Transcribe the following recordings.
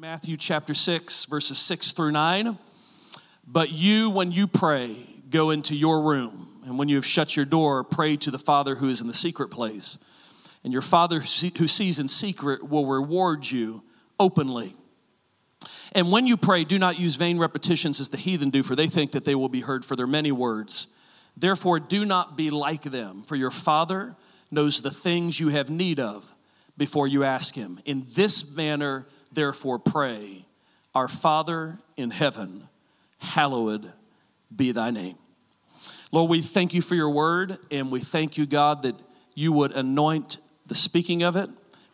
Matthew chapter 6, verses 6 through 9. But you, when you pray, go into your room, and when you have shut your door, pray to the Father who is in the secret place. And your Father who sees in secret will reward you openly. And when you pray, do not use vain repetitions as the heathen do, for they think that they will be heard for their many words. Therefore, do not be like them, for your Father knows the things you have need of before you ask Him. In this manner, therefore, pray Our Father in heaven, hallowed be thy name. Lord, we thank you for your word, and we thank you, God, that you would anoint the speaking of it.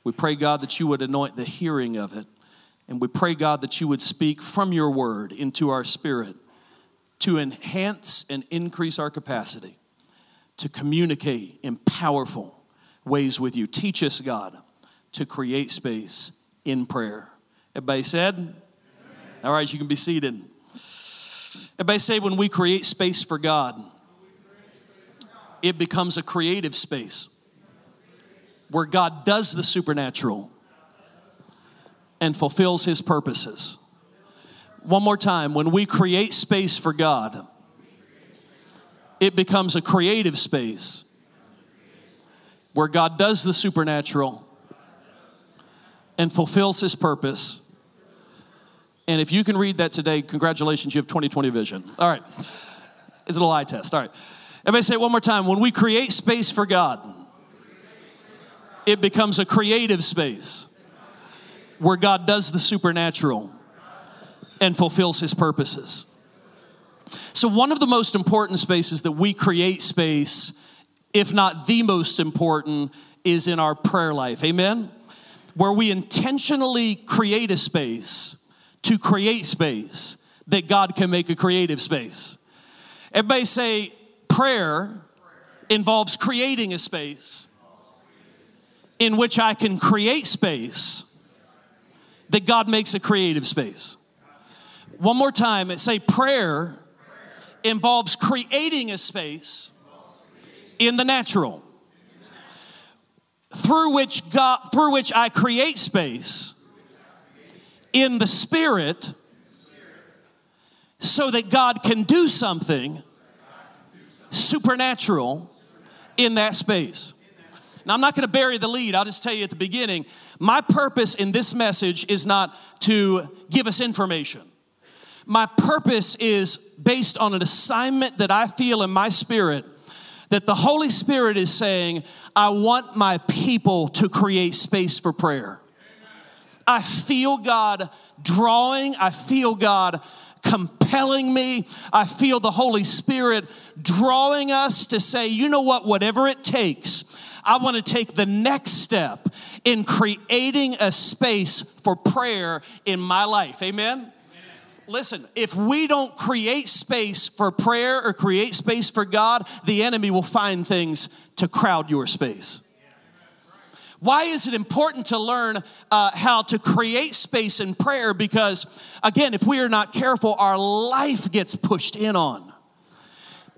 We pray, God, that you would anoint the hearing of it. And we pray, God, that you would speak from your word into our spirit to enhance and increase our capacity to communicate in powerful ways with you. Teach us, God, to create space in prayer. Everybody said? Amen. All right, you can be seated. Everybody say, when we create space for God, it becomes a creative space where God does the supernatural and fulfills his purposes. One more time, when we create space for God, it becomes a creative space where God does the supernatural and fulfills his purpose. And if you can read that today, congratulations, you have 2020 vision. All right. It's a little eye test. All right. Everybody say it one more time. When we create space for God, it becomes a creative space where God does the supernatural and fulfills his purposes. So, one of the most important spaces that we create space, if not the most important, is in our prayer life. Amen? Where we intentionally create a space to create space that God can make a creative space. Everybody say, prayer involves creating a space in which I can create space that God makes a creative space. One more time, it say prayer involves creating a space in the natural through which God through which I create space in the spirit so that God can do something supernatural in that space. Now, I'm not going to bury the lead. I'll just tell you at the beginning my purpose in this message is not to give us information. My purpose is based on an assignment that I feel in my spirit that the Holy Spirit is saying, I want my people to create space for prayer. I feel God drawing, I feel God compelling me. I feel the Holy Spirit drawing us to say, you know what, whatever it takes, I want to take the next step in creating a space for prayer in my life. Amen? Listen, if we don't create space for prayer or create space for God, the enemy will find things to crowd your space. Why is it important to learn uh, how to create space in prayer? Because, again, if we are not careful, our life gets pushed in on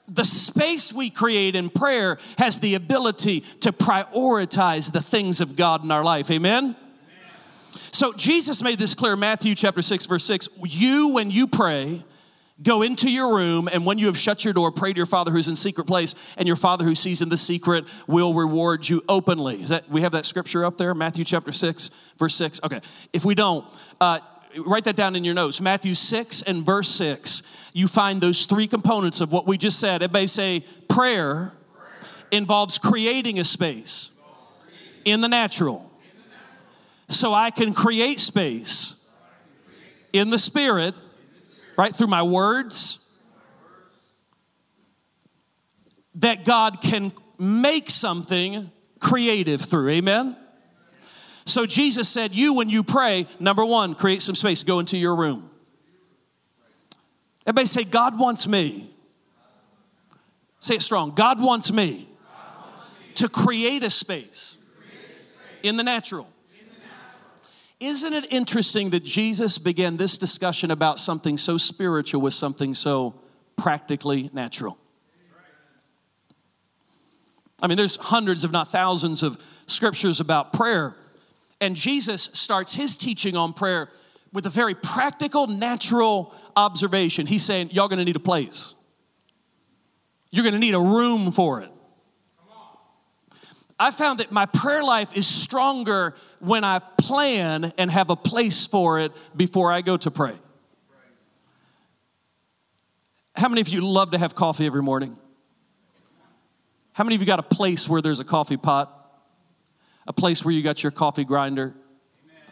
the space we create in prayer has the ability to prioritize the things of God in our life. Amen? So Jesus made this clear, Matthew chapter 6, verse 6. You, when you pray, go into your room, and when you have shut your door, pray to your Father who's in secret place, and your Father who sees in the secret will reward you openly. Is that we have that scripture up there, Matthew chapter 6, verse 6? Okay. If we don't, uh, write that down in your notes. Matthew 6 and verse 6 you find those three components of what we just said. Everybody say prayer involves creating a space in the natural. So I can create space in the spirit, right, through my words, that God can make something creative through. Amen? So Jesus said, You, when you pray, number one, create some space, go into your room. Everybody say, God wants me. Say it strong. God wants me, to create a space, in the natural. Isn't it interesting that Jesus began this discussion about something so spiritual with something so practically natural? I mean, there's hundreds, if not thousands, of scriptures about prayer. And Jesus starts his teaching on prayer with a very practical, natural observation. He's saying, Y'all gonna need a place. You're gonna need a room for it. I found that my prayer life is stronger when I plan and have a place for it before I go to pray. How many of you love to have coffee every morning? How many of you got a place where there's a coffee pot? A place where you got your coffee grinder?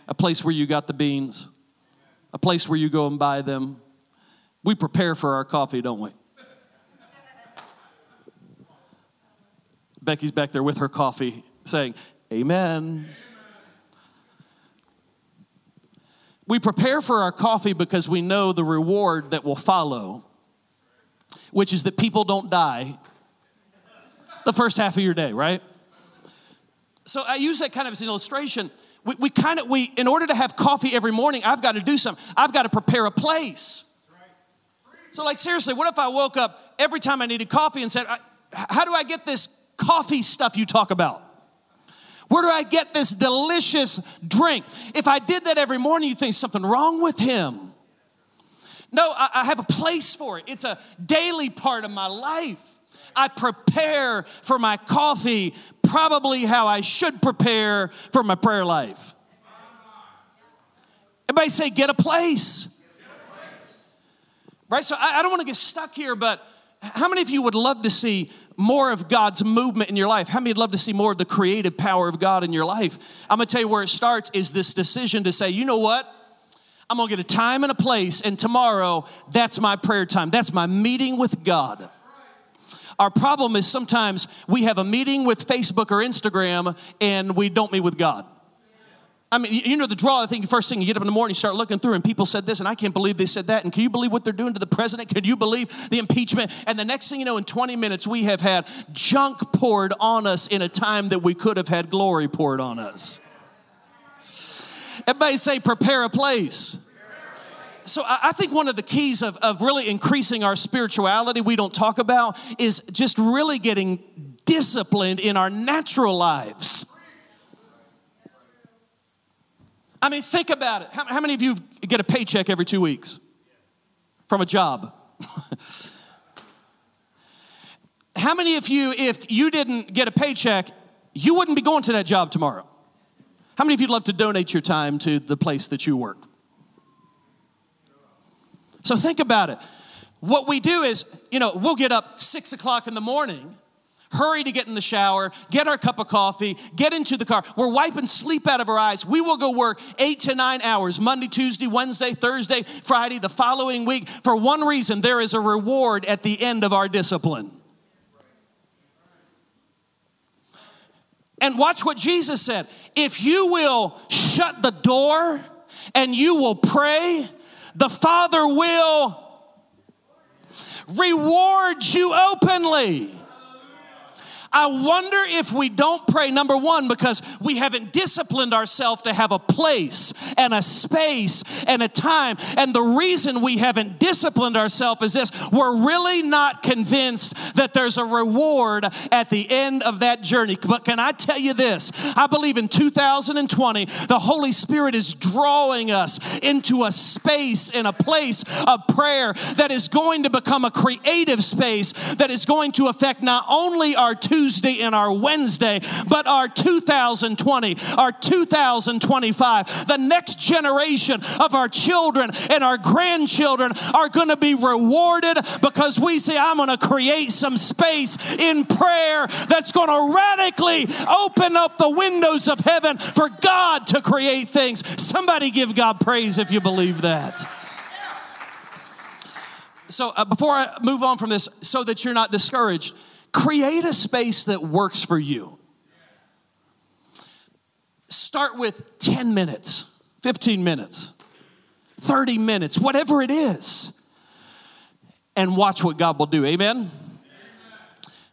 A place where you got the beans? A place where you go and buy them? We prepare for our coffee, don't we? Becky's back there with her coffee saying, Amen. We prepare for our coffee because we know the reward that will follow, which is that people don't die the first half of your day, right? So I use that kind of as an illustration. We, we kind of, we, in order to have coffee every morning, I've got to do something. I've got to prepare a place. So, like, seriously, what if I woke up every time I needed coffee and said, How do I get this coffee stuff you talk about? Where do I get this delicious drink? If I did that every morning, you think something wrong with him. No, I, have a place for it. It's a daily part of my life. I prepare for my coffee probably how I should prepare for my prayer life. Everybody say, get a place. Right? So I, I don't want to get stuck here, but how many of you would love to see more of God's movement in your life? How many would love to see more of the creative power of God in your life? I'm gonna tell you where it starts is this decision to say, you know what? I'm gonna get a time and a place, and tomorrow, that's my prayer time. That's my meeting with God. Our problem is sometimes we have a meeting with Facebook or Instagram and we don't meet with God. I mean, you know the draw. I think first thing you get up in the morning, you start looking through, and people said this, and I can't believe they said that. And can you believe what they're doing to the president? Can you believe the impeachment? And the next thing you know, in 20 minutes, we have had junk poured on us in a time that we could have had glory poured on us. Everybody say, prepare a place. So I think one of the keys of, of really increasing our spirituality we don't talk about is just really getting disciplined in our natural lives. I mean, think about it. How, how many of you get a paycheck every two weeks from a job? how many of you, if you didn't get a paycheck, you wouldn't be going to that job tomorrow? How many of you'd love to donate your time to the place that you work? So think about it. What we do is, you know, we'll get up six o'clock in the morning hurry to get in the shower, get our cup of coffee, get into the car. We're wiping sleep out of our eyes. We will go work eight to nine hours Monday, Tuesday, Wednesday, Thursday, Friday, the following week. For one reason, there is a reward at the end of our discipline. And watch what Jesus said if you will shut the door and you will pray, the Father will reward you openly. I wonder if we don't pray, number one, because we haven't disciplined ourselves to have a place and a space and a time. And the reason we haven't disciplined ourselves is this we're really not convinced that there's a reward at the end of that journey. But can I tell you this? I believe in 2020, the Holy Spirit is drawing us into a space and a place of prayer that is going to become a creative space that is going to affect not only our two Tuesday and our Wednesday, but our 2020, our 2025. The next generation of our children and our grandchildren are going to be rewarded because we say, I'm going to create some space in prayer that's going to radically open up the windows of heaven for God to create things. Somebody give God praise if you believe that. So, uh, before I move on from this, so that you're not discouraged, Create a space that works for you. Start with 10 minutes, 15 minutes, 30 minutes, whatever it is, and watch what God will do. Amen?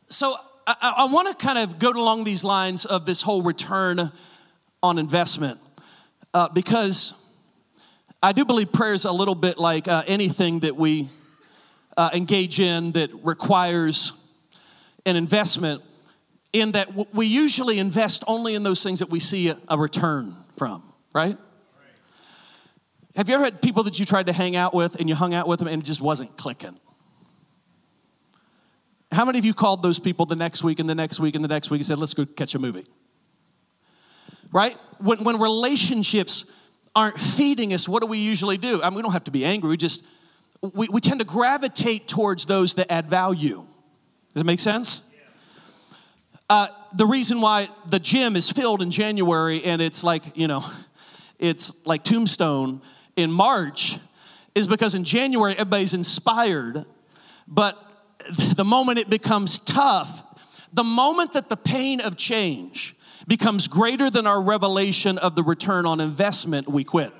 So, I, I want to kind of go along these lines of this whole return on investment uh, because I do believe prayer is a little bit like uh, anything that we uh, engage in that requires an investment in that we usually invest only in those things that we see a return from, right? Have you ever had people that you tried to hang out with and you hung out with them and it just wasn't clicking? How many of you called those people the next week and the next week and the next week and said, let's go catch a movie? Right? When, when relationships aren't feeding us, what do we usually do? I mean, we don't have to be angry. We just, we, we tend to gravitate towards those that add value. Does it make sense? Uh, the reason why the gym is filled in January and it's like, you know, it's like tombstone in March is because in January everybody's inspired, but the moment it becomes tough, the moment that the pain of change becomes greater than our revelation of the return on investment, we quit.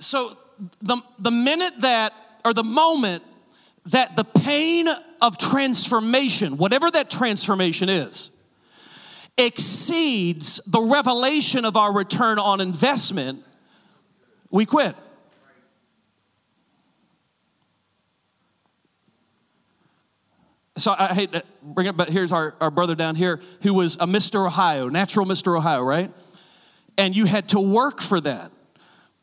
So the, the minute that, or the moment that the pain of transformation, whatever that transformation is, exceeds the revelation of our return on investment, we quit. So I hate to bring it, but here's our, our brother down here who was a Mr. Ohio, natural Mr. Ohio, right? And you had to work for that.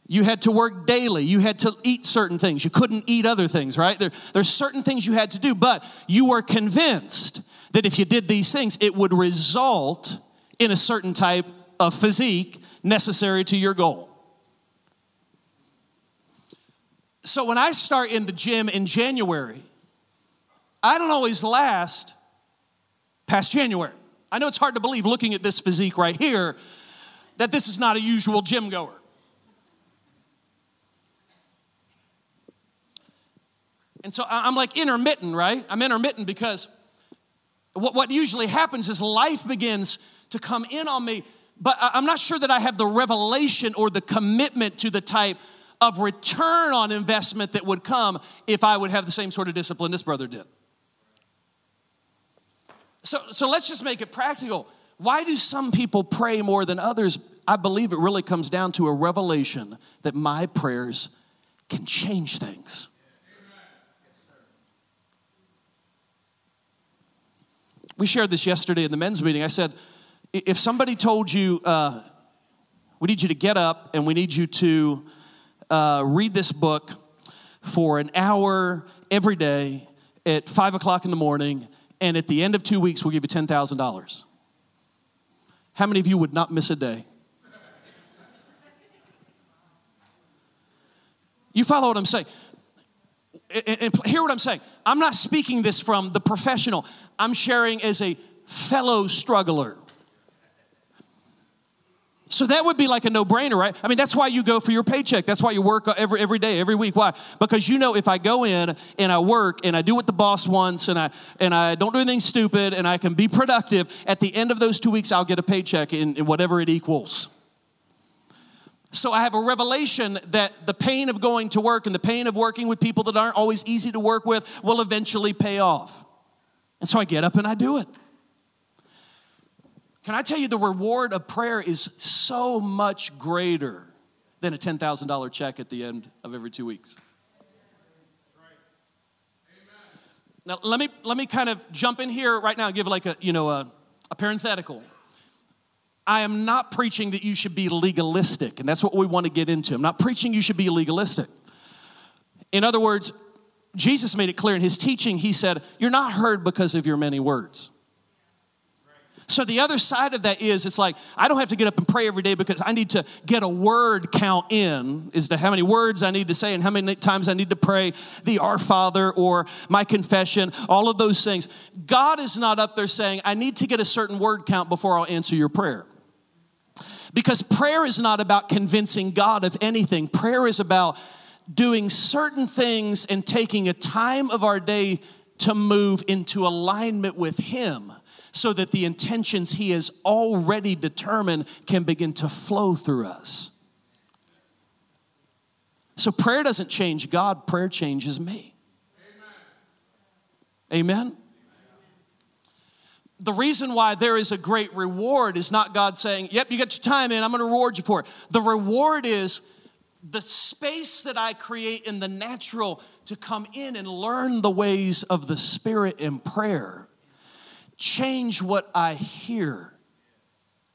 You had to work daily. You had to eat certain things. You couldn't eat other things, right? There, there's certain things you had to do, but you were convinced that if you did these things, it would result in a certain type of physique necessary to your goal. So when I start in the gym in January, I don't always last past January. I know it's hard to believe looking at this physique right here that this is not a usual gym goer. And so I'm like intermittent, right? I'm intermittent because what, what usually happens is life begins to come in on me, but I'm not sure that I have the revelation or the commitment to the type of return on investment that would come if I would have the same sort of discipline this brother did. So, so let's just make it practical. Why do some people pray more than others? I believe it really comes down to a revelation that my prayers can change things. We shared this yesterday in the men's meeting. I said, if somebody told you, uh, we need you to get up and we need you to uh, read this book for an hour every day at five o'clock in the morning, and at the end of two weeks, we'll give you $10,000. How many of you would not miss a day? You follow what I'm saying? And, and hear what I'm saying. I'm not speaking this from the professional, I'm sharing as a fellow struggler. So that would be like a no-brainer, right? I mean, that's why you go for your paycheck. That's why you work uh, every every day, every week. Why? Because you know if I go in and I work and I do what the boss wants and I and I don't do anything stupid and I can be productive, at the end of those two weeks, I'll get a paycheck in, in whatever it equals. So I have a revelation that the pain of going to work and the pain of working with people that aren't always easy to work with will eventually pay off. And so I get up and I do it. Can I tell you the reward of prayer is so much greater than a $10,000 check at the end of every two weeks? Now let me let me kind of jump in here right now and give like a you know a, a parenthetical. I am not preaching that you should be legalistic, and that's what we want to get into. I'm not preaching you should be legalistic. In other words, Jesus made it clear in his teaching, he said, You're not heard because of your many words. So the other side of that is it's like I don't have to get up and pray every day because I need to get a word count in as to how many words I need to say and how many times I need to pray the Our Father or my confession, all of those things. God is not up there saying, I need to get a certain word count before I'll answer your prayer. Because prayer is not about convincing God of anything, prayer is about doing certain things and taking a time of our day to move into alignment with Him so that the intentions He has already determined can begin to flow through us. So prayer doesn't change God, prayer changes me. Amen. Amen? The reason why there is a great reward is not God saying, Yep, you got your time in, I'm gonna reward you for it. The reward is the space that I create in the natural to come in and learn the ways of the Spirit in prayer. Change what I hear.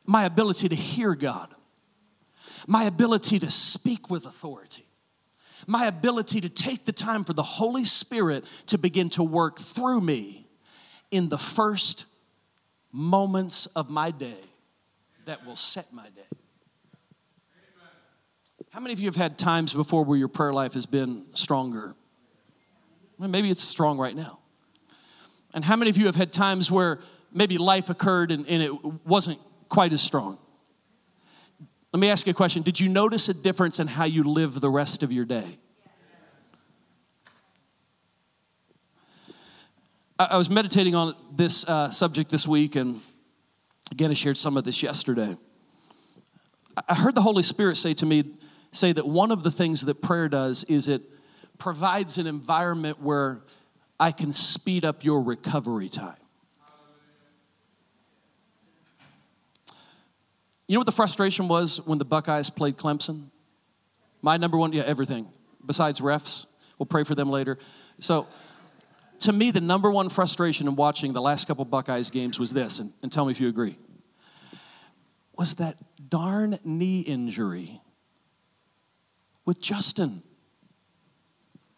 my ability to hear God, my ability to speak with authority, my ability to take the time for the Holy Spirit to begin to work through me in the first moments of my day that will set my day. How many of you have had times before where your prayer life has been stronger? Well, maybe it's strong right now. And how many of you have had times where maybe life occurred and, and it wasn't quite as strong? Let me ask you a question. Did you notice a difference in how you live the rest of your day? I was meditating on this uh, subject this week, and again, I shared some of this yesterday. I heard the Holy Spirit say to me, say that one of the things that prayer does is it provides an environment where I can speed up your recovery time. You know what the frustration was when the Buckeyes played Clemson? My number one, yeah, everything. Besides refs, we'll pray for them later. So, to me, the number one frustration in watching the last couple Buckeyes games was this, and, and tell me if you agree, was that darn knee injury with Justin.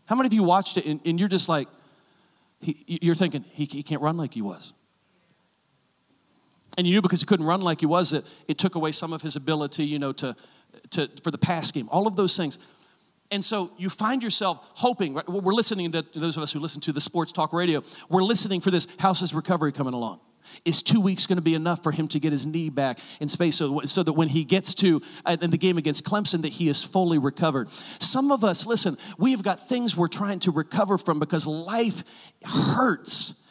How many of you watched it and, and you're just like, he, you're thinking, he, he can't run like he was? And you knew because he couldn't run like he was, it, it took away some of his ability, you know, to, to, for the pass game, all of those things. And so you find yourself hoping, right? We're listening to those of us who listen to the sports talk radio, we're listening for this how's his recovery coming along? Is two weeks going to be enough for him to get his knee back in space so, so that when he gets to uh, in the game against Clemson that he is fully recovered? Some of us, listen, we've got things we're trying to recover from because life hurts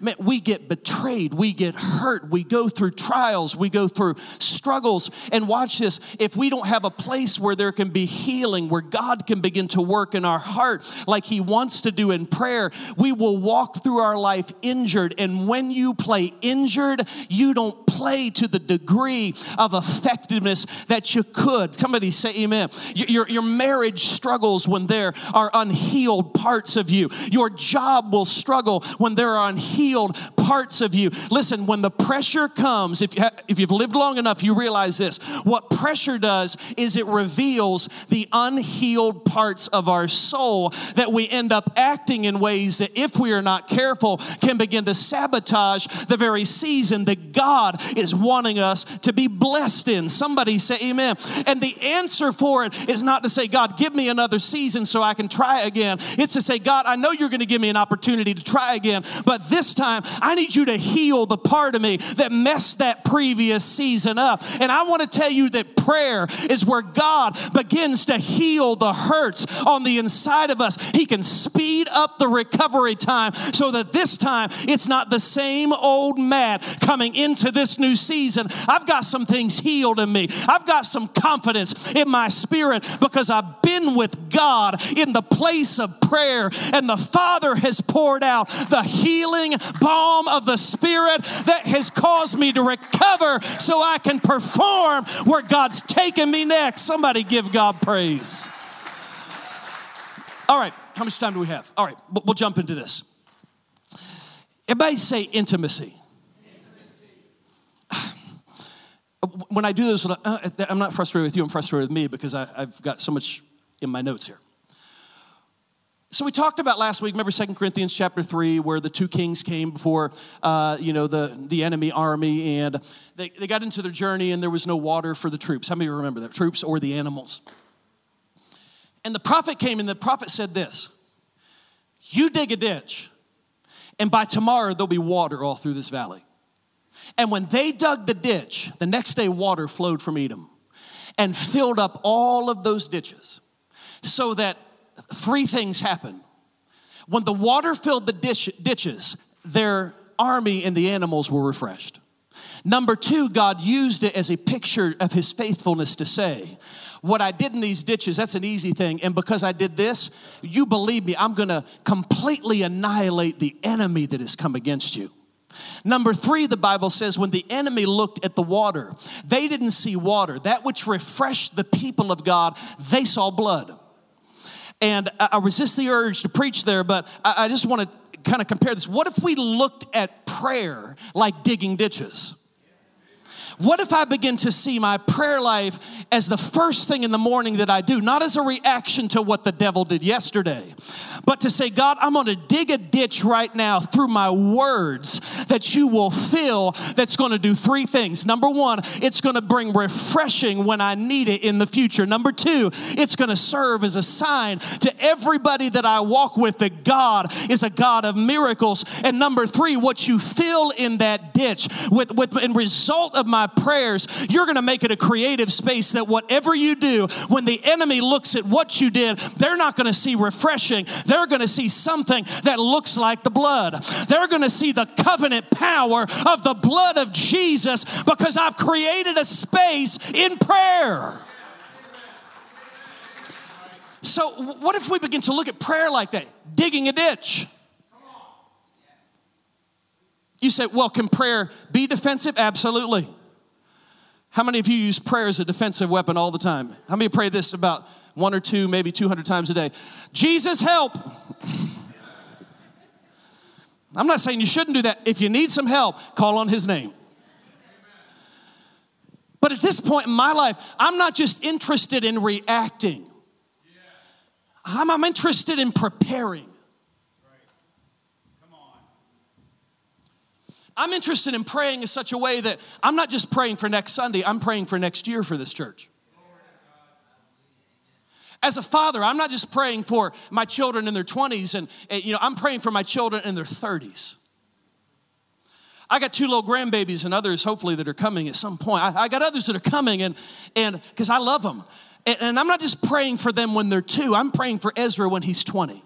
Man, we get betrayed, we get hurt, we go through trials, we go through struggles. And watch this if we don't have a place where there can be healing, where God can begin to work in our heart like He wants to do in prayer, we will walk through our life injured. And when you play injured, you don't play to the degree of effectiveness that you could. Somebody say amen. Your, your marriage struggles when there are unhealed parts of you, your job will struggle when there are unhealed healed parts of you. Listen, when the pressure comes, if, you ha- if you've lived long enough, you realize this. What pressure does is it reveals the unhealed parts of our soul that we end up acting in ways that, if we are not careful, can begin to sabotage the very season that God is wanting us to be blessed in. Somebody say amen. And the answer for it is not to say, God, give me another season so I can try again. It's to say, God, I know you're going to give me an opportunity to try again, but this time, I need you to heal the part of me that messed that previous season up. And I want to tell you that prayer is where God begins to heal the hurts on the inside of us. He can speed up the recovery time so that this time it's not the same old Matt coming into this new season. I've got some things healed in me, I've got some confidence in my spirit because I've been with God in the place of prayer, and the Father has poured out the healing balm of the Spirit that has caused me to recover so I can perform where God's taken me next. Somebody give God praise. All right, how much time do we have? All right, we'll jump into this. Everybody say intimacy. intimacy. When I do this, uh, I'm not frustrated with you, I'm frustrated with me because I've got so much in my notes here. So we talked about last week, remember Second Corinthians chapter 3, where the two kings came before, uh, you know, the, the enemy army, and they, they got into their journey, and there was no water for the troops. How many remember that? Troops or the animals. And the prophet came, and the prophet said this, you dig a ditch, and by tomorrow there'll be water all through this valley. And when they dug the ditch, the next day water flowed from Edom and filled up all of those ditches so that three things happened. When the water filled the dish, ditches, their army and the animals were refreshed. Number two, God used it as a picture of his faithfulness to say, What I did in these ditches, that's an easy thing. And because I did this, you believe me, I'm gonna completely annihilate the enemy that has come against you. Number three, the Bible says, when the enemy looked at the water, they didn't see water. That which refreshed the people of God, they saw blood. And I resist the urge to preach there, but I just want to kind of compare this. What if we looked at prayer like digging ditches? What if I begin to see my prayer life as the first thing in the morning that I do, not as a reaction to what the devil did yesterday, but to say, God, I'm going to dig a ditch right now through my words that you will fill that's going to do three things. Number one, it's going to bring refreshing when I need it in the future. Number two, it's going to serve as a sign to everybody that I walk with that God is a God of miracles. And number three, what you fill in that ditch with, with in result of my prayers, you're going to make it a creative space that whatever you do, when the enemy looks at what you did, they're not going to see refreshing. They're going to see something that looks like the blood. They're going to see the covenant power of the blood of Jesus because I've created a space in prayer. So, what if we begin to look at prayer like that? Digging a ditch. You say, well, can prayer be defensive? Absolutely. How many of you use prayer as a defensive weapon all the time? How many pray this about one or two, maybe 200 times a day? Jesus, help. I'm not saying you shouldn't do that. If you need some help, call on his name. But at this point in my life, I'm not just interested in reacting, I'm, I'm interested in preparing. I'm interested in praying in such a way that I'm not just praying for next Sunday, I'm praying for next year for this church. As a father, I'm not just praying for my children in their 20s and, and you know, I'm praying for my children in their 30s. I got two little grandbabies and others hopefully that are coming at some point. I, I got others that are coming and and because I love them. And, and I'm not just praying for them when they're two, I'm praying for Ezra when he's 20.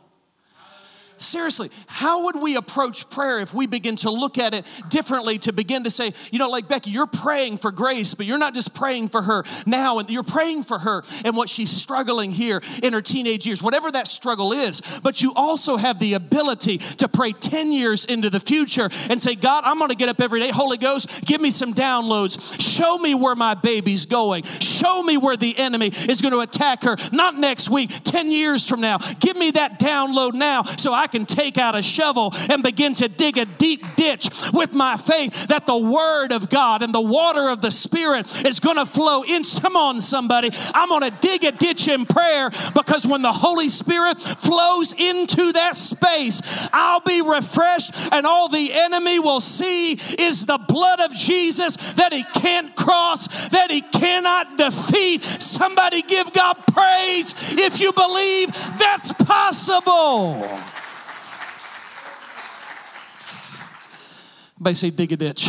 Seriously, how would we approach prayer if we begin to look at it differently to begin to say, you know, like Becky, you're praying for grace, but you're not just praying for her now, and you're praying for her and what she's struggling here in her teenage years, whatever that struggle is. But you also have the ability to pray 10 years into the future and say, God, I'm gonna get up every day. Holy Ghost, give me some downloads. Show me where my baby's going. Show me where the enemy is gonna attack her, not next week, 10 years from now. Give me that download now so I can take out a shovel and begin to dig a deep ditch with my faith that the Word of God and the water of the Spirit is going to flow in. Come on, somebody. I'm going to dig a ditch in prayer because when the Holy Spirit flows into that space, I'll be refreshed, and all the enemy will see is the blood of Jesus that he can't cross, that he cannot defeat. Somebody give God praise if you believe that's possible. Everybody say, dig a ditch.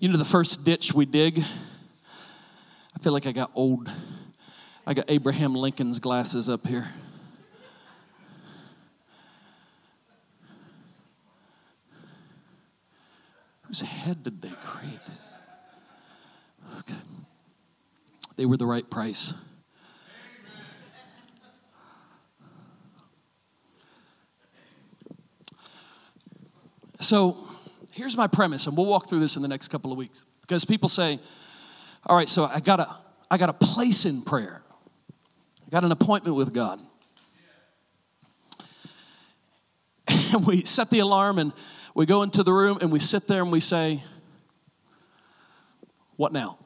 You know, the first ditch we dig, I feel like I got old. I got Abraham Lincoln's glasses up here. Whose head did they create? Okay. They were the right price. So here's my premise, and we'll walk through this in the next couple of weeks. Because people say, all right, so I got a, I got a place in prayer. I got an appointment with God. And we set the alarm and we go into the room and we sit there and we say, What now?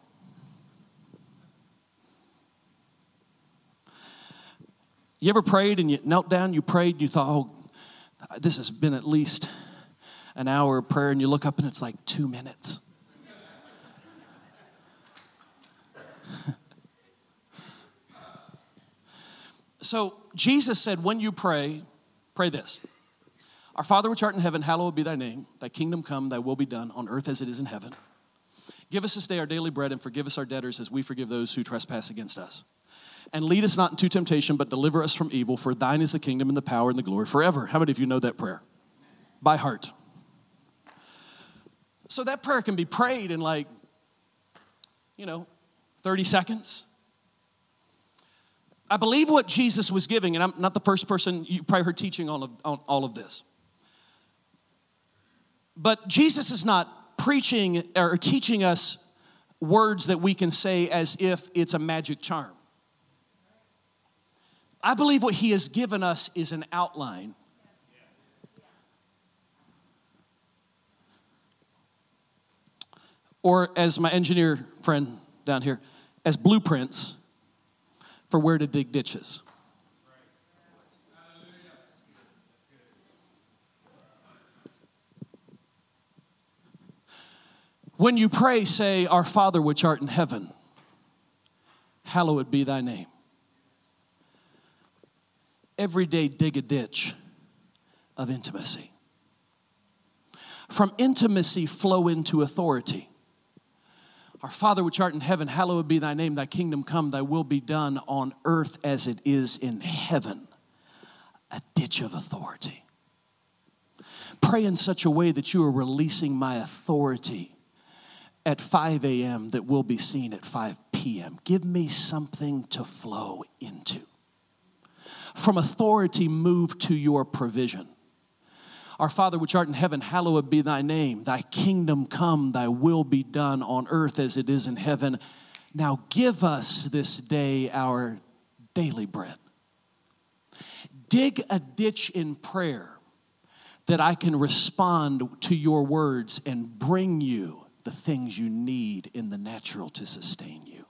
You ever prayed and you knelt down, you prayed, you thought, Oh, this has been at least an hour of prayer and you look up and it's like two minutes. so Jesus said, when you pray, pray this Our Father which art in heaven, hallowed be thy name. Thy kingdom come, thy will be done on earth as it is in heaven. Give us this day our daily bread and forgive us our debtors as we forgive those who trespass against us. And lead us not into temptation, but deliver us from evil, for thine is the kingdom and the power and the glory forever. How many of you know that prayer? By heart. So that prayer can be prayed in like, you know, 30 seconds. I believe what Jesus was giving, and I'm not the first person, you probably heard teaching on, on all of this. But Jesus is not preaching or teaching us words that we can say as if it's a magic charm. I believe what he has given us is an outline or as my engineer friend down here, as blueprints for where to dig ditches. When you pray, say, Our Father which art in heaven, hallowed be thy name. Every day, dig a ditch of intimacy. From intimacy, flow into authority. Our Father which art in heaven, hallowed be thy name, thy kingdom come, thy will be done on earth as it is in heaven. A ditch of authority. Pray in such a way that you are releasing my authority at 5 a.m. that will be seen at 5 p.m. Give me something to flow into. From authority, move to your provision. Our Father which art in heaven, hallowed be thy name. Thy kingdom come, thy will be done on earth as it is in heaven. Now give us this day our daily bread. Dig a ditch in prayer that I can respond to your words and bring you the things you need in the natural to sustain you.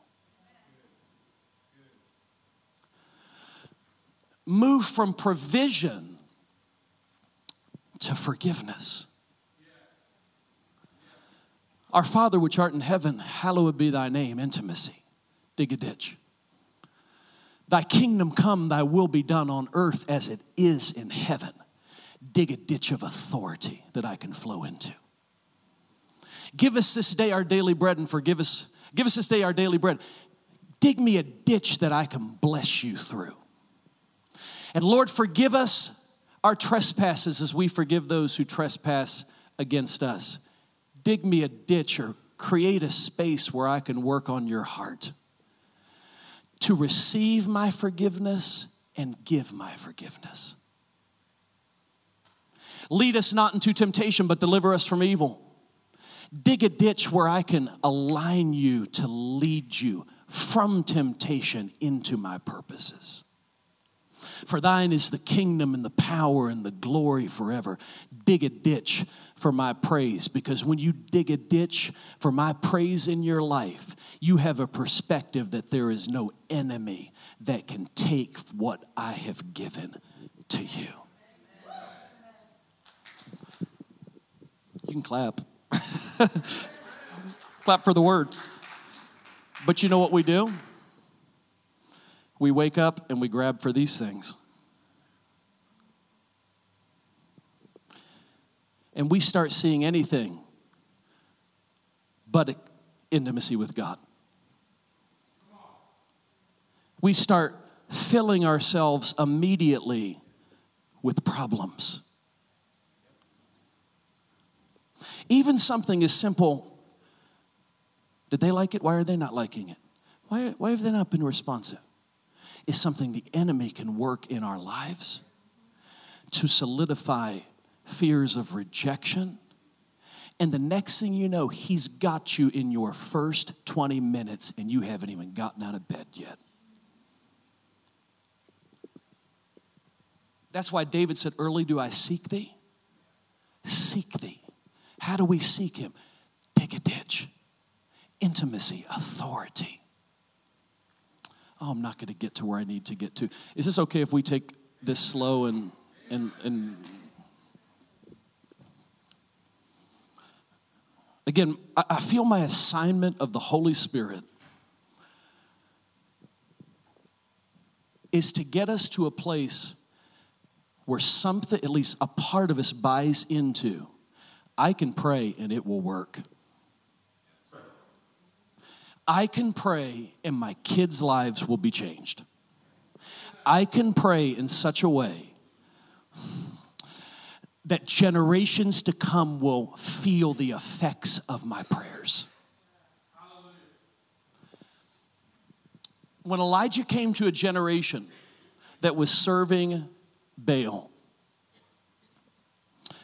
Move from provision to forgiveness. Our Father which art in heaven, hallowed be thy name, intimacy. Dig a ditch. Thy kingdom come, thy will be done on earth as it is in heaven. Dig a ditch of authority that I can flow into. Give us this day our daily bread and forgive us. Give us this day our daily bread. Dig me a ditch that I can bless you through. And Lord, forgive us our trespasses as we forgive those who trespass against us. Dig me a ditch or create a space where I can work on your heart to receive my forgiveness and give my forgiveness. Lead us not into temptation, but deliver us from evil. Dig a ditch where I can align you to lead you from temptation into my purposes. For thine is the kingdom and the power and the glory forever. Dig a ditch for my praise because when you dig a ditch for my praise in your life, you have a perspective that there is no enemy that can take what I have given to you. You can clap. Clap for the word. But you know what we do? We wake up and we grab for these things. And we start seeing anything but intimacy with God. We start filling ourselves immediately with problems. Even something as simple did they like it? Why are they not liking it? Why, why have they not been responsive? Is something the enemy can work in our lives to solidify fears of rejection. And the next thing you know, he's got you in your first 20 minutes and you haven't even gotten out of bed yet. That's why David said, Early do I seek thee. Seek thee. How do we seek Him? Dig a ditch. Intimacy, authority. Oh, I'm not going to get to where I need to get to. Is this okay if we take this slow and and and again? I feel my assignment of the Holy Spirit is to get us to a place where something, at least a part of us, buys into I can pray and it will work. I can pray and my kids' lives will be changed. I can pray in such a way that generations to come will feel the effects of my prayers. When Elijah came to a generation that was serving Baal,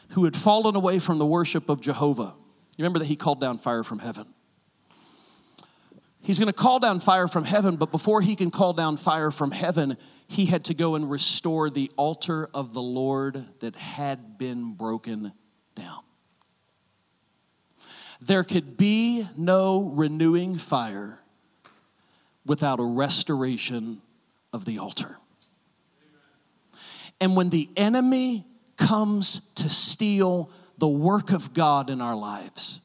who had fallen away from the worship of Jehovah. You remember that he called down fire from heaven. He's going to call down fire from heaven, but before he can call down fire from heaven, he had to go and restore the altar of the Lord that had been broken down. There could be no renewing fire without a restoration of the altar. And when the enemy comes to steal the work of God in our lives,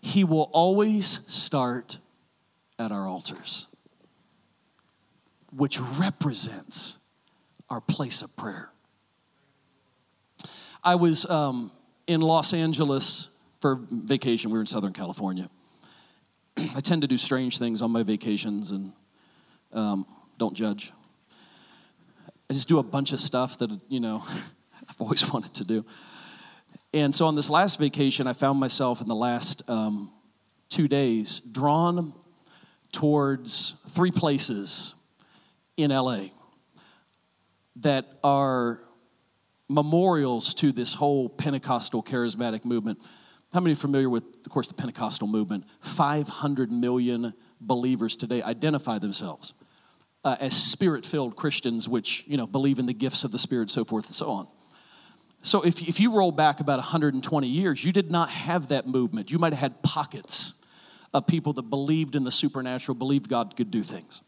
he will always start at our altars, which represents our place of prayer. I was um, in Los Angeles for vacation. We were in Southern California. I tend to do strange things on my vacations and um, don't judge. I just do a bunch of stuff that, you know, I've always wanted to do. And so on this last vacation, I found myself in the last um, two days drawn towards three places in LA that are memorials to this whole Pentecostal charismatic movement. How many familiar with, of course, the Pentecostal movement? 500 million believers today identify themselves uh, as spirit filled Christians, which, you know, believe in the gifts of the Spirit, so forth and so on. So if, if you roll back about 120 years, you did not have that movement. You might have had pockets of people that believed in the supernatural, believed God could do things.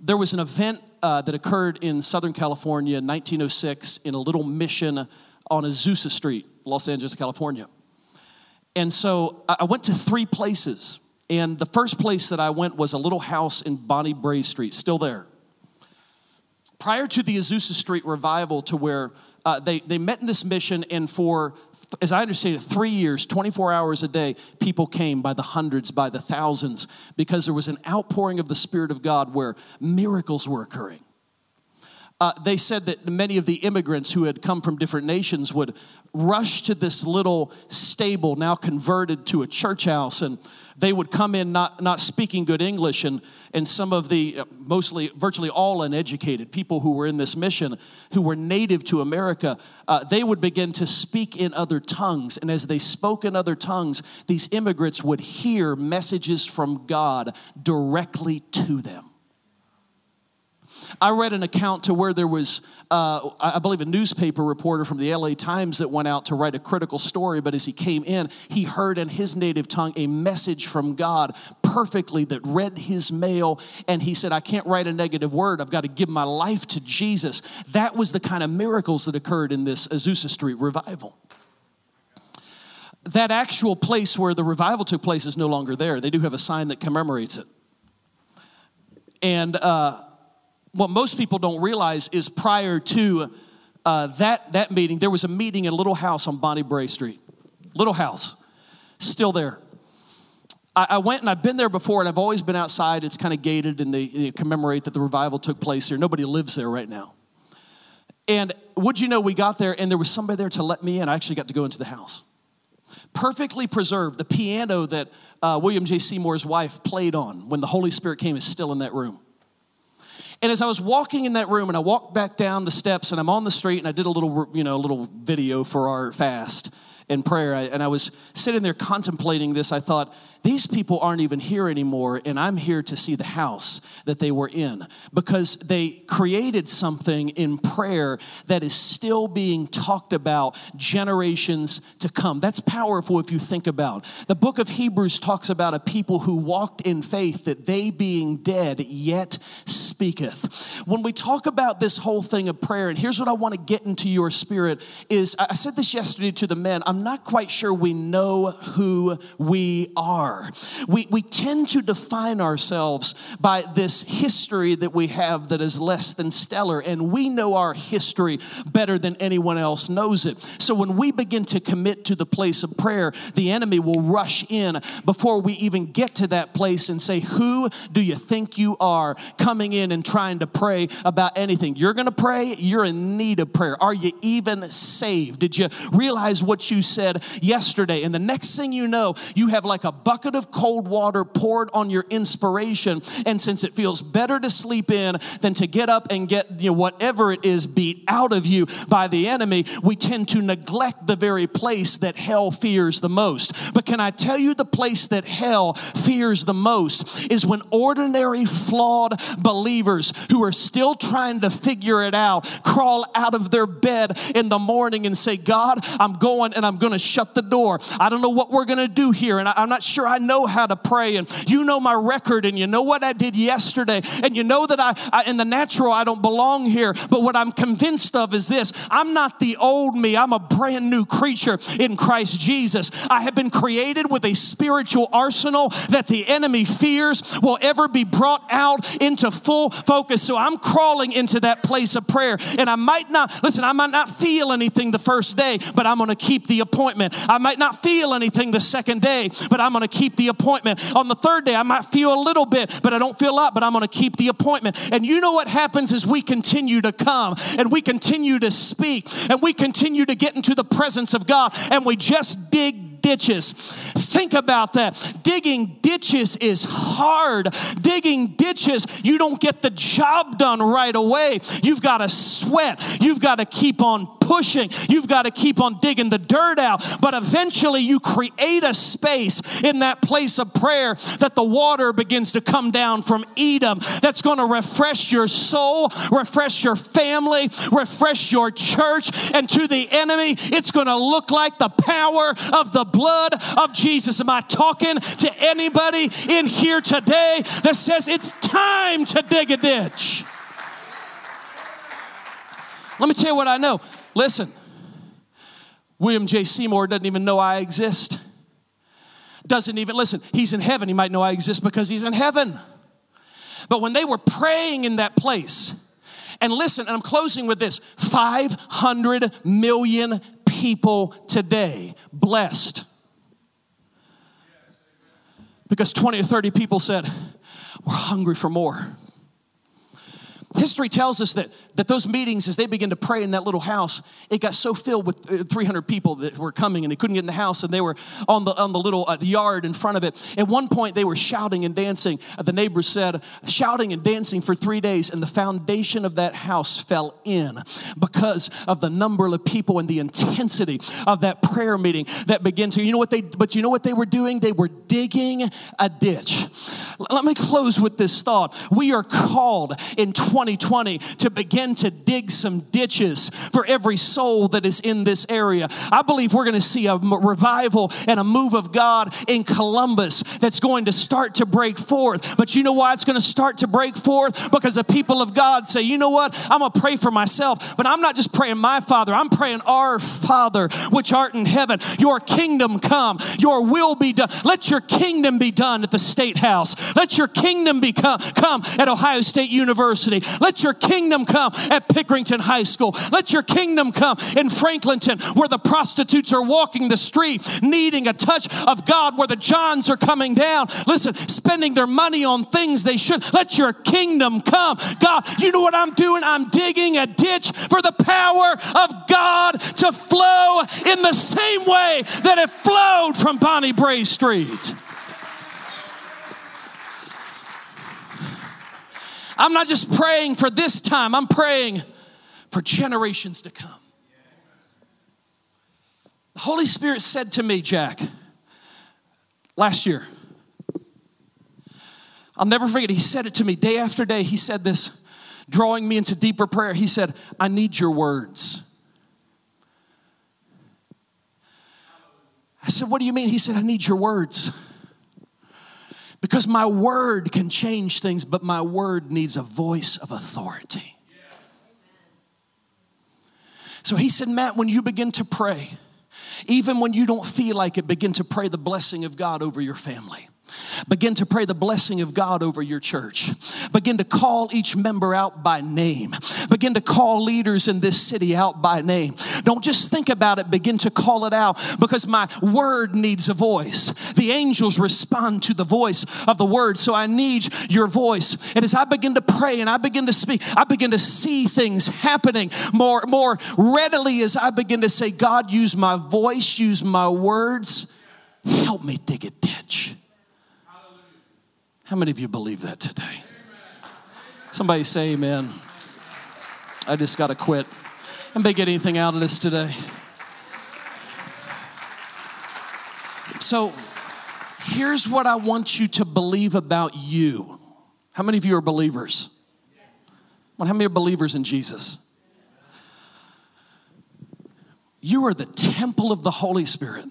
There was an event uh, that occurred in Southern California in 1906 in a little mission on Azusa Street, Los Angeles, California. And so I went to three places. And the first place that I went was a little house in Bonnie Brae Street, still there. Prior to the Azusa Street revival, to where uh, they, they met in this mission, and for, as I understand it, three years, 24 hours a day, people came by the hundreds, by the thousands, because there was an outpouring of the Spirit of God where miracles were occurring. Uh, they said that many of the immigrants who had come from different nations would rush to this little stable, now converted to a church house, and they would come in not, not speaking good English, and, and some of the, uh, mostly, virtually all uneducated people who were in this mission, who were native to America, uh, they would begin to speak in other tongues. And as they spoke in other tongues, these immigrants would hear messages from God directly to them. I read an account to where there was, uh, I believe, a newspaper reporter from the LA Times that went out to write a critical story. But as he came in, he heard in his native tongue a message from God perfectly that read his mail. And he said, I can't write a negative word. I've got to give my life to Jesus. That was the kind of miracles that occurred in this Azusa Street revival that actual place where the revival took place is no longer there. They do have a sign that commemorates it. And uh, what most people don't realize is prior to uh, that, that meeting, there was a meeting in a little house on Bonnie Brae Street. Little house, still there. I, I, went and I've been there before, and I've always been outside. It's kind of gated, and they, they commemorate that the revival took place here. Nobody lives there right now. And would you know, we got there, and there was somebody there to let me in. I actually got to go into the house. Perfectly preserved. The piano that uh, William J. Seymour's wife played on when the Holy Spirit came is still in that room. And as I was walking in that room and I walked back down the steps and I'm on the street and I did a little, you know, a little video for our fast and prayer. And I was sitting there contemplating this. I thought, these people aren't even here anymore, and I'm here to see the house that they were in because they created something in prayer that is still being talked about generations to come. That's powerful if you think about. The book of Hebrews talks about a people who walked in faith that they being dead yet speaketh. When we talk about this whole thing of prayer, and here's what I want to get into your spirit is I said this yesterday to the men, I'm not quite sure we know who we are are. We, we tend to define ourselves by this history that we have that is less than stellar, and we know our history better than anyone else knows it. So when we begin to commit to the place of prayer, the enemy will rush in before we even get to that place and say, Who do you think you are coming in and trying to pray about anything? You're gonna pray, you're in need of prayer. Are you even saved? Did you realize what you said yesterday? And the next thing you know, you have like a bucket bucket of cold water poured on your inspiration. And since it feels better to sleep in than to get up and get you know, whatever it is beat out of you by the enemy, we tend to neglect the very place that hell fears the most. But can I tell you the place that hell fears the most is when ordinary, flawed believers who are still trying to figure it out crawl out of their bed in the morning and say, God, I'm going and I'm going to shut the door. I don't know what we're going to do here, and I, am not sure I know how to pray. And you know my record, and you know what I did yesterday, and you know that I, I in the natural, I don't belong here. But what I'm convinced of is this I'm not the old me, I'm a brand new creature in Christ Jesus. I have been created with a spiritual arsenal that the enemy fears will ever be brought out into full focus. So I'm crawling into that place of prayer, and I might not, listen, I might not feel anything the first day, but I'm gonna keep the appointment. I might not feel anything the second day, but I'm gonna keep the appointment. On the third day, I might feel a little bit, but I don't feel up, but I'm gonna keep the appointment. And you know what happens is we continue to come and we continue to speak and we continue to get into the presence of God and we just dig ditches. Think about that. Digging ditches is hard. Digging ditches, you don't get the job done right away. You've got to sweat. You've got to keep on pushing. You've got to keep on digging the dirt out. But eventually, you create a space in that place of prayer that the water begins to come down from Edom that's going to refresh your soul, refresh your family, refresh your church. And to the enemy, it's going to look like the power of the blood of Jesus. Am I talking to anybody in here today that says it's time to dig a ditch? Let me tell you what I know. Listen, William J. Seymour doesn't even know I exist. Doesn't even, listen, he's in heaven. He might know I exist because he's in heaven. But when they were praying in that place, and listen, and I'm closing with this 500 million people today blessed because 20 or 30 people said, We're hungry for more. History tells us that, that those meetings, as they began to pray in that little house, it got so filled with uh, 300 people that were coming and they couldn't get in the house and they were on the, on the little uh, yard in front of it. At one point, they were shouting and dancing. Uh, the neighbors said, shouting and dancing for three days, and the foundation of that house fell in because of the number of people and the intensity of that prayer meeting that began to, you know what they, but you know what they were doing? They were digging a ditch. Let me close with this thought. We are called in 2020 to begin to dig some ditches for every soul that is in this area. I believe we're going to see a revival and a move of God in Columbus that's going to start to break forth. But you know why it's going to start to break forth? Because the people of God say, you know what? I'm going to pray for myself, but I'm not just praying my Father, I'm praying our Father, which art in heaven. Your kingdom come, your will be done. Let your kingdom be done at the State House. Let your kingdom become, come at Ohio State University. Let your kingdom come at Pickerington High School. Let your kingdom come in Franklinton where the prostitutes are walking the street needing a touch of God, where the Johns are coming down. Listen, spending their money on things they should. Let your kingdom come. God, you know what I'm doing? I'm digging a ditch for the power of God to flow in the same way that it flowed from Bonnie Brae Street. I'm not just praying for this time, I'm praying for generations to come. The Holy Spirit said to me, Jack, last year, I'll never forget, he said it to me day after day. He said this, drawing me into deeper prayer. He said, I need your words. I said, What do you mean? He said, I need your words. Because my word can change things, but my word needs a voice of authority. So he said, Matt, when you begin to pray, even when you don't feel like it, begin to pray the blessing of God over your family. Begin to pray the blessing of God over your church. Begin to call each member out by name. Begin to call leaders in this city out by name. Don't just think about it, begin to call it out because my word needs a voice. The angels respond to the voice of the word, so I need your voice. And as I begin to pray and I begin to speak, I begin to see things happening more, more readily as I begin to say, God, use my voice, use my words. Help me dig a ditch. How many of you believe that today? Somebody say amen. I just got to quit. Anybody get anything out of this today? So, here's what I want you to believe about you. How many of you are believers? Well, how many are believers in Jesus? You are the temple of the Holy Spirit.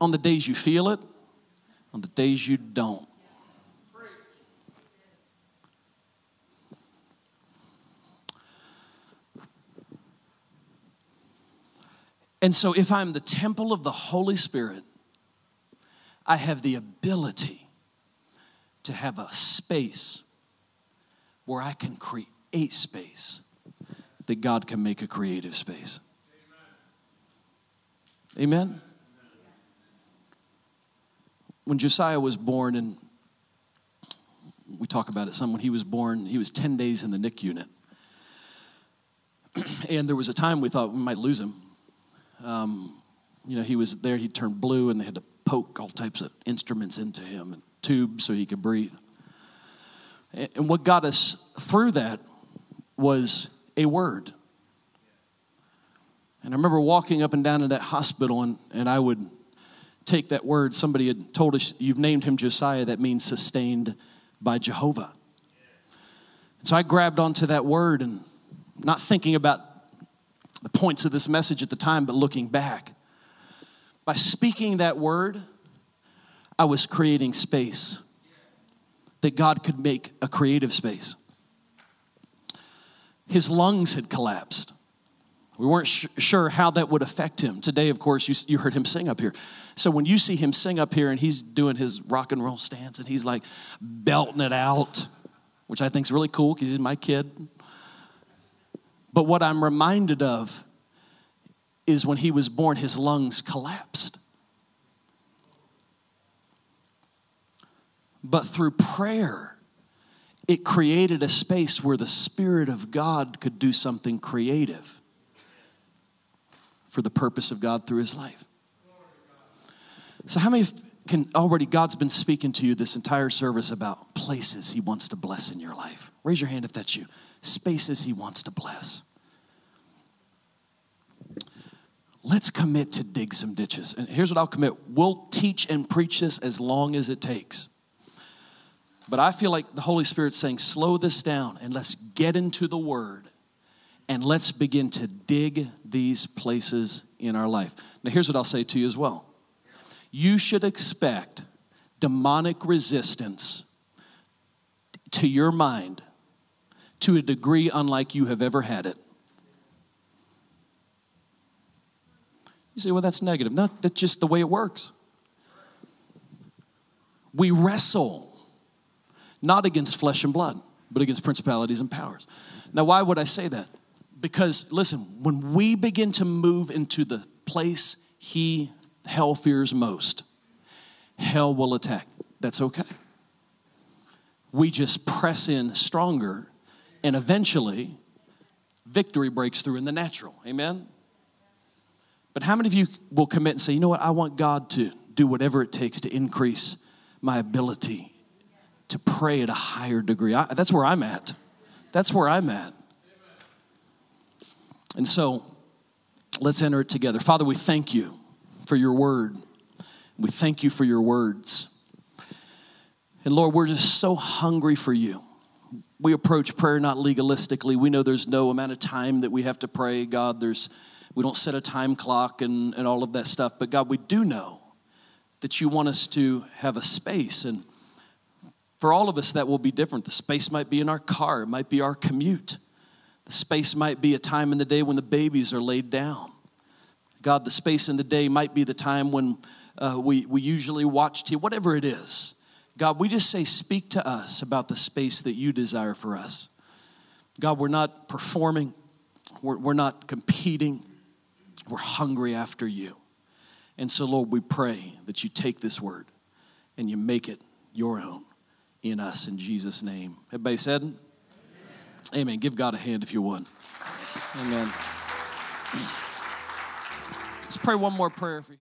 On the days you feel it, on the days you don't. And so, if I'm the temple of the Holy Spirit, I have the ability to have a space where I can create space that God can make a creative space. Amen? When Josiah was born, and we talk about it some, when he was born, he was 10 days in the NIC unit. and there was a time we thought we might lose him. Um, you know, he was there, he turned blue, and they had to poke all types of instruments into him and tubes so he could breathe. And what got us through that was a word. And I remember walking up and down in that hospital, and, and I would take that word. Somebody had told us, You've named him Josiah, that means sustained by Jehovah. So I grabbed onto that word and not thinking about the points of this message at the time, but looking back. By speaking that word, I was creating space that God could make a creative space. His lungs had collapsed. We weren't sh- sure how that would affect him. Today, of course, you, you heard him sing up here. So when you see him sing up here and he's doing his rock and roll stance and he's like belting it out, which I think is really cool because he's my kid. But what I'm reminded of is when he was born, his lungs collapsed. But through prayer, it created a space where the Spirit of God could do something creative for the purpose of God through his life. So, how many can already God's been speaking to you this entire service about places he wants to bless in your life? Raise your hand if that's you. Spaces he wants to bless. Let's commit to dig some ditches. And here's what I'll commit we'll teach and preach this as long as it takes. But I feel like the Holy Spirit's saying, slow this down and let's get into the Word and let's begin to dig these places in our life. Now, here's what I'll say to you as well you should expect demonic resistance to your mind to a degree unlike you have ever had it. You say, well, that's negative. No, that's just the way it works. We wrestle not against flesh and blood, but against principalities and powers. Now, why would I say that? Because, listen, when we begin to move into the place he, hell fears most, hell will attack. That's okay. We just press in stronger, and eventually, victory breaks through in the natural. Amen? But how many of you will commit and say, you know what, I want God to do whatever it takes to increase my ability to pray at a higher degree. I, that's where I'm at. That's where I'm at. And so let's enter it together. Father, we thank you for your word. We thank you for your words. And Lord, we're just so hungry for you. We approach prayer not legalistically. We know there's no amount of time that we have to pray. God, there's we don't set a time clock and, and all of that stuff. But God, we do know that you want us to have a space and for all of us, that will be different. The space might be in our car, it might be our commute. The space might be a time in the day when the babies are laid down. God, the space in the day might be the time when uh, we, we usually watch TV, whatever it is. God, we just say, speak to us about the space that you desire for us. God, we're not performing, we're, we're not competing, we're hungry after you. And so, Lord, we pray that you take this word and you make it your own in us in Jesus' name. Everybody said? Amen. Amen. Give God a hand if you would. Amen. Let's pray one more prayer for you.